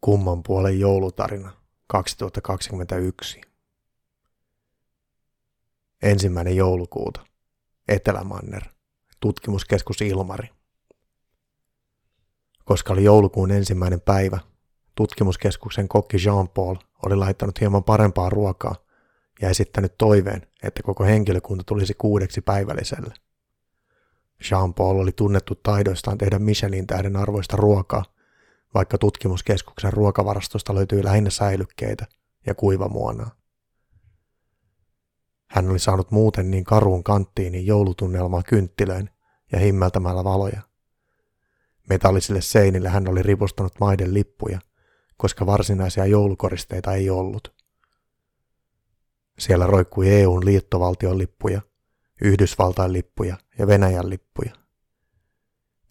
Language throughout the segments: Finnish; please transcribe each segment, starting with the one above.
Kumman puolen joulutarina 2021. Ensimmäinen joulukuuta. Etelämanner. Tutkimuskeskus Ilmari. Koska oli joulukuun ensimmäinen päivä, tutkimuskeskuksen kokki Jean-Paul oli laittanut hieman parempaa ruokaa ja esittänyt toiveen, että koko henkilökunta tulisi kuudeksi päivälliselle. Jean-Paul oli tunnettu taidoistaan tehdä Michelin tähden arvoista ruokaa – vaikka tutkimuskeskuksen ruokavarastosta löytyi lähinnä säilykkeitä ja kuivamuonaa. Hän oli saanut muuten niin karuun kanttiiniin joulutunnelmaa kynttilöin ja himmeltämällä valoja. Metallisille seinille hän oli ripustanut maiden lippuja, koska varsinaisia joulukoristeita ei ollut. Siellä roikkui EUn liittovaltion lippuja, Yhdysvaltain lippuja ja Venäjän lippuja.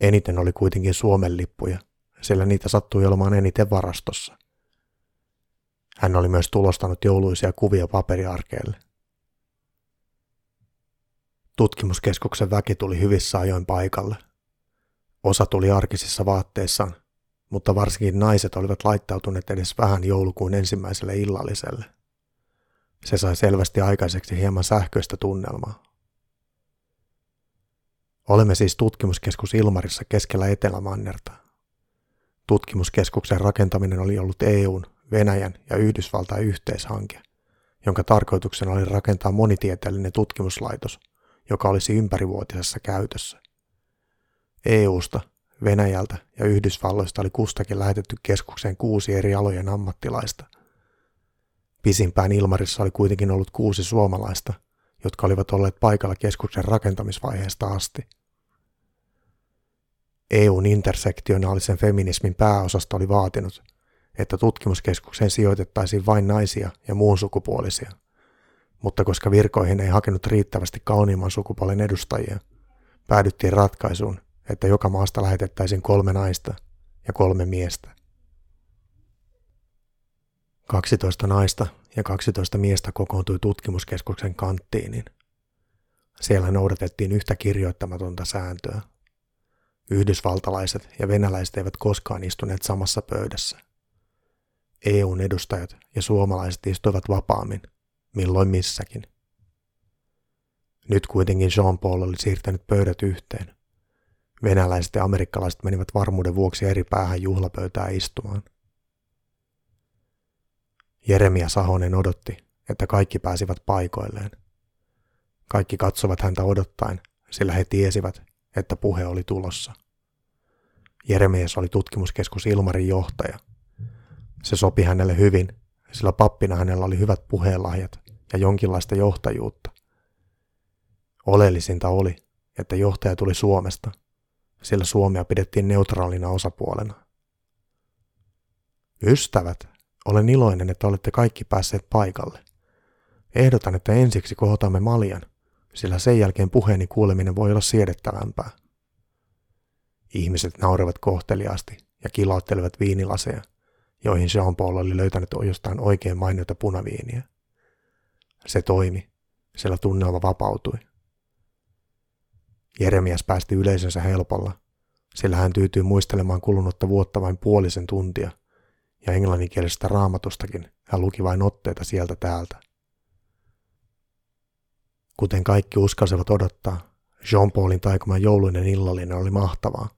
Eniten oli kuitenkin Suomen lippuja, sillä niitä sattui olemaan eniten varastossa. Hän oli myös tulostanut jouluisia kuvia paperiarkeelle. Tutkimuskeskuksen väki tuli hyvissä ajoin paikalle. Osa tuli arkisissa vaatteissaan, mutta varsinkin naiset olivat laittautuneet edes vähän joulukuun ensimmäiselle illalliselle. Se sai selvästi aikaiseksi hieman sähköistä tunnelmaa. Olemme siis tutkimuskeskus Ilmarissa keskellä Etelämannerta. Tutkimuskeskuksen rakentaminen oli ollut EUn, Venäjän ja Yhdysvaltain yhteishanke, jonka tarkoituksena oli rakentaa monitieteellinen tutkimuslaitos, joka olisi ympärivuotisessa käytössä. EUsta, Venäjältä ja Yhdysvalloista oli kustakin lähetetty keskukseen kuusi eri alojen ammattilaista. Pisimpään Ilmarissa oli kuitenkin ollut kuusi suomalaista, jotka olivat olleet paikalla keskuksen rakentamisvaiheesta asti – EUn intersektionaalisen feminismin pääosasta oli vaatinut, että tutkimuskeskukseen sijoitettaisiin vain naisia ja muun sukupuolisia. Mutta koska virkoihin ei hakenut riittävästi kauniimman sukupuolen edustajia, päädyttiin ratkaisuun, että joka maasta lähetettäisiin kolme naista ja kolme miestä. 12 naista ja 12 miestä kokoontui tutkimuskeskuksen kanttiinin. Siellä noudatettiin yhtä kirjoittamatonta sääntöä – Yhdysvaltalaiset ja venäläiset eivät koskaan istuneet samassa pöydässä. EUn edustajat ja suomalaiset istuivat vapaammin, milloin missäkin. Nyt kuitenkin Jean-Paul oli siirtänyt pöydät yhteen. Venäläiset ja amerikkalaiset menivät varmuuden vuoksi eri päähän juhlapöytää istumaan. Jeremia Sahonen odotti, että kaikki pääsivät paikoilleen. Kaikki katsovat häntä odottaen, sillä he tiesivät, että puhe oli tulossa. Jeremias oli tutkimuskeskus Ilmarin johtaja. Se sopi hänelle hyvin, sillä pappina hänellä oli hyvät puheenlahjat ja jonkinlaista johtajuutta. Oleellisinta oli, että johtaja tuli Suomesta, sillä Suomea pidettiin neutraalina osapuolena. Ystävät, olen iloinen, että olette kaikki päässeet paikalle. Ehdotan, että ensiksi kohotamme maljan, sillä sen jälkeen puheeni kuuleminen voi olla siedettävämpää. Ihmiset nauravat kohteliaasti ja kilauttelevat viinilaseja, joihin Jean-Paul oli löytänyt jostain oikein mainiota punaviiniä. Se toimi, sillä tunnelma vapautui. Jeremias päästi yleisönsä helpolla, sillä hän tyytyi muistelemaan kulunutta vuotta vain puolisen tuntia, ja englanninkielisestä raamatustakin hän luki vain otteita sieltä täältä. Kuten kaikki uskalsivat odottaa, Jean-Paulin taikoma jouluinen illallinen oli mahtavaa.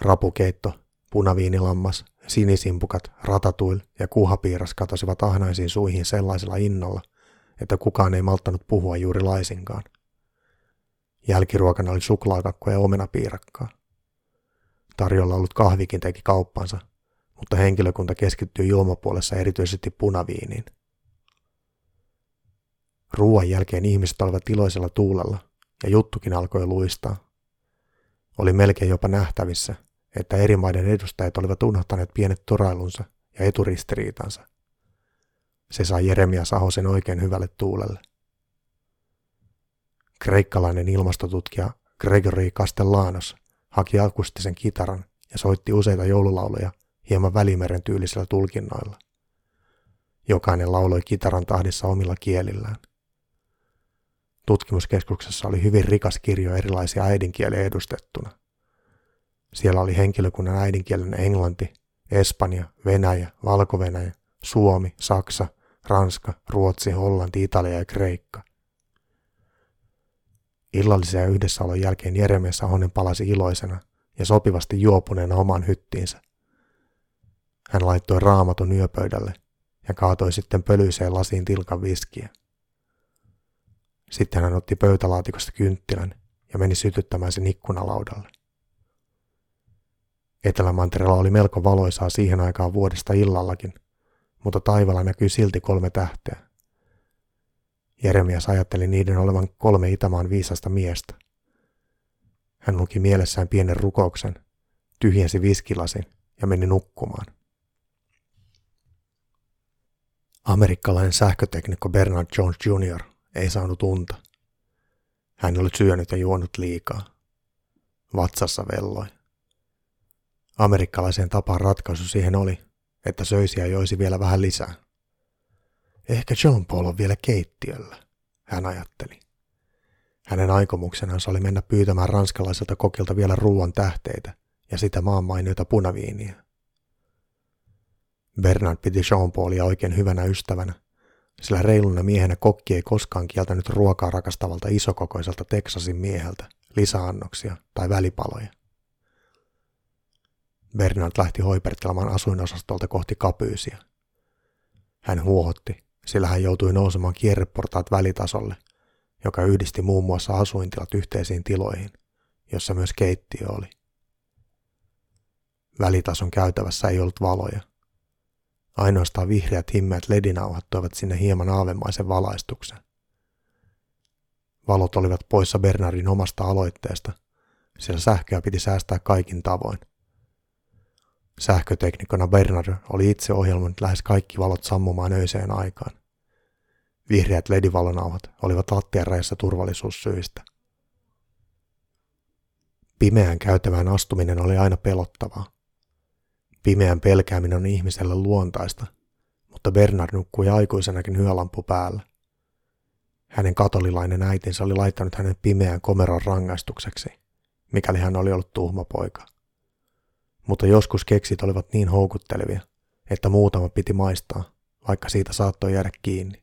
Rapukeitto, punaviinilammas, sinisimpukat, ratatuil ja kuhapiiras katosivat ahnaisiin suihin sellaisella innolla, että kukaan ei malttanut puhua juuri laisinkaan. Jälkiruokana oli suklaakakko ja omenapiirakkaa. Tarjolla ollut kahvikin teki kauppansa, mutta henkilökunta keskittyi juomapuolessa erityisesti punaviiniin. Ruoan jälkeen ihmiset olivat iloisella tuulella ja juttukin alkoi luistaa. Oli melkein jopa nähtävissä, että eri maiden edustajat olivat unohtaneet pienet torailunsa ja eturistiriitansa. Se sai Jeremia Sahosen oikein hyvälle tuulelle. Kreikkalainen ilmastotutkija Gregory Castellanos haki akustisen kitaran ja soitti useita joululauluja hieman välimeren tyylisillä tulkinnoilla. Jokainen lauloi kitaran tahdissa omilla kielillään. Tutkimuskeskuksessa oli hyvin rikas kirjo erilaisia äidinkieliä edustettuna – siellä oli henkilökunnan äidinkielen englanti, Espanja, Venäjä, Valko-Venäjä, Suomi, Saksa, Ranska, Ruotsi, Hollanti, Italia ja Kreikka. Illallisen ja yhdessäolon jälkeen Jeremia Sahonen palasi iloisena ja sopivasti juopuneena oman hyttiinsä. Hän laittoi raamatun yöpöydälle ja kaatoi sitten pölyiseen lasiin tilkan viskiä. Sitten hän otti pöytälaatikosta kynttilän ja meni sytyttämään sen ikkunalaudalle. Etelämantereella oli melko valoisaa siihen aikaan vuodesta illallakin, mutta taivaalla näkyi silti kolme tähteä. Jeremias ajatteli niiden olevan kolme Itämaan viisasta miestä. Hän luki mielessään pienen rukouksen, tyhjensi viskilasin ja meni nukkumaan. Amerikkalainen sähköteknikko Bernard Jones Jr. ei saanut unta. Hän oli syönyt ja juonut liikaa. Vatsassa velloi. Amerikkalaisen tapaan ratkaisu siihen oli, että söisi ja joisi vielä vähän lisää. Ehkä John Paul on vielä keittiöllä, hän ajatteli. Hänen aikomuksenansa oli mennä pyytämään ranskalaiselta kokilta vielä ruoan tähteitä ja sitä maanmainioita punaviiniä. Bernard piti Jean Paulia oikein hyvänä ystävänä, sillä reiluna miehenä kokki ei koskaan kieltänyt ruokaa rakastavalta isokokoiselta Teksasin mieheltä lisäannoksia tai välipaloja. Bernard lähti hoipertelemaan asuinosastolta kohti kapyysiä. Hän huohotti, sillä hän joutui nousemaan kierreportaat välitasolle, joka yhdisti muun muassa asuintilat yhteisiin tiloihin, jossa myös keittiö oli. Välitason käytävässä ei ollut valoja. Ainoastaan vihreät himmeät ledinauhat toivat sinne hieman aavemaisen valaistuksen. Valot olivat poissa Bernardin omasta aloitteesta, sillä sähköä piti säästää kaikin tavoin. Sähköteknikona Bernard oli itse ohjelmoinut lähes kaikki valot sammumaan öiseen aikaan. Vihreät ledivalonauhat olivat lattian rajassa turvallisuussyistä. Pimeään käytävään astuminen oli aina pelottavaa. Pimeän pelkääminen on ihmiselle luontaista, mutta Bernard nukkui aikuisenakin hyölampu päällä. Hänen katolilainen äitinsä oli laittanut hänen pimeään komeron rangaistukseksi, mikäli hän oli ollut tuhma poika. Mutta joskus keksit olivat niin houkuttelevia, että muutama piti maistaa, vaikka siitä saattoi jäädä kiinni.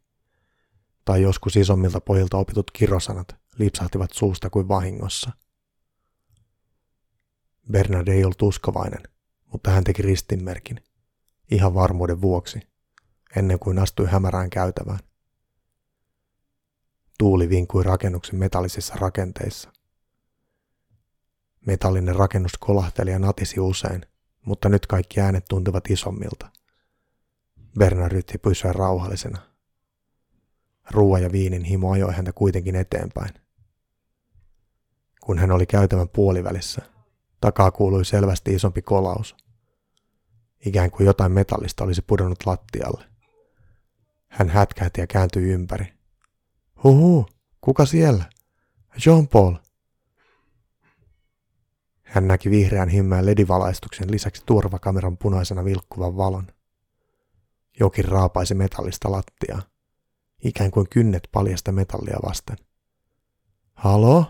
Tai joskus isommilta pojilta opitut kirosanat lipsahtivat suusta kuin vahingossa. Bernard ei ollut uskovainen, mutta hän teki ristinmerkin, ihan varmuuden vuoksi, ennen kuin astui hämärään käytävään. Tuuli vinkui rakennuksen metallisissa rakenteissa. Metallinen rakennus kolahteli ja natisi usein, mutta nyt kaikki äänet tuntuvat isommilta. Bernard yritti pysyä rauhallisena. Ruoan ja viinin himo ajoi häntä kuitenkin eteenpäin. Kun hän oli käytävän puolivälissä, takaa kuului selvästi isompi kolaus. Ikään kuin jotain metallista olisi pudonnut lattialle. Hän hätkähti ja kääntyi ympäri. Huhu, kuka siellä? Jean Paul. Hän näki vihreän himmään ledivalaistuksen lisäksi turvakameran punaisena vilkkuvan valon. Jokin raapaisi metallista lattiaa, ikään kuin kynnet paljasta metallia vasten. Halo?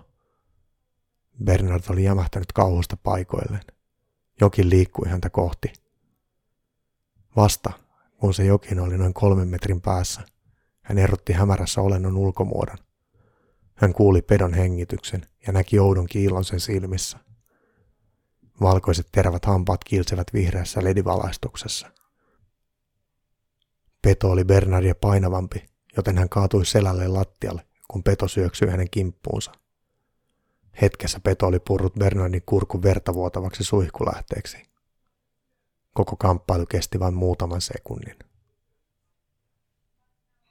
Bernard oli jämähtänyt kauhusta paikoilleen. Jokin liikkui häntä kohti. Vasta, kun se jokin oli noin kolmen metrin päässä, hän erotti hämärässä olennon ulkomuodon. Hän kuuli pedon hengityksen ja näki oudon kiilon sen silmissä. Valkoiset terävät hampaat kilsevät vihreässä ledivalaistuksessa. Peto oli Bernardia painavampi, joten hän kaatui selälle lattialle, kun Peto syöksyi hänen kimppuunsa. Hetkessä Peto oli purrut Bernardin kurkun vertavuotavaksi suihkulähteeksi. Koko kamppailu kesti vain muutaman sekunnin.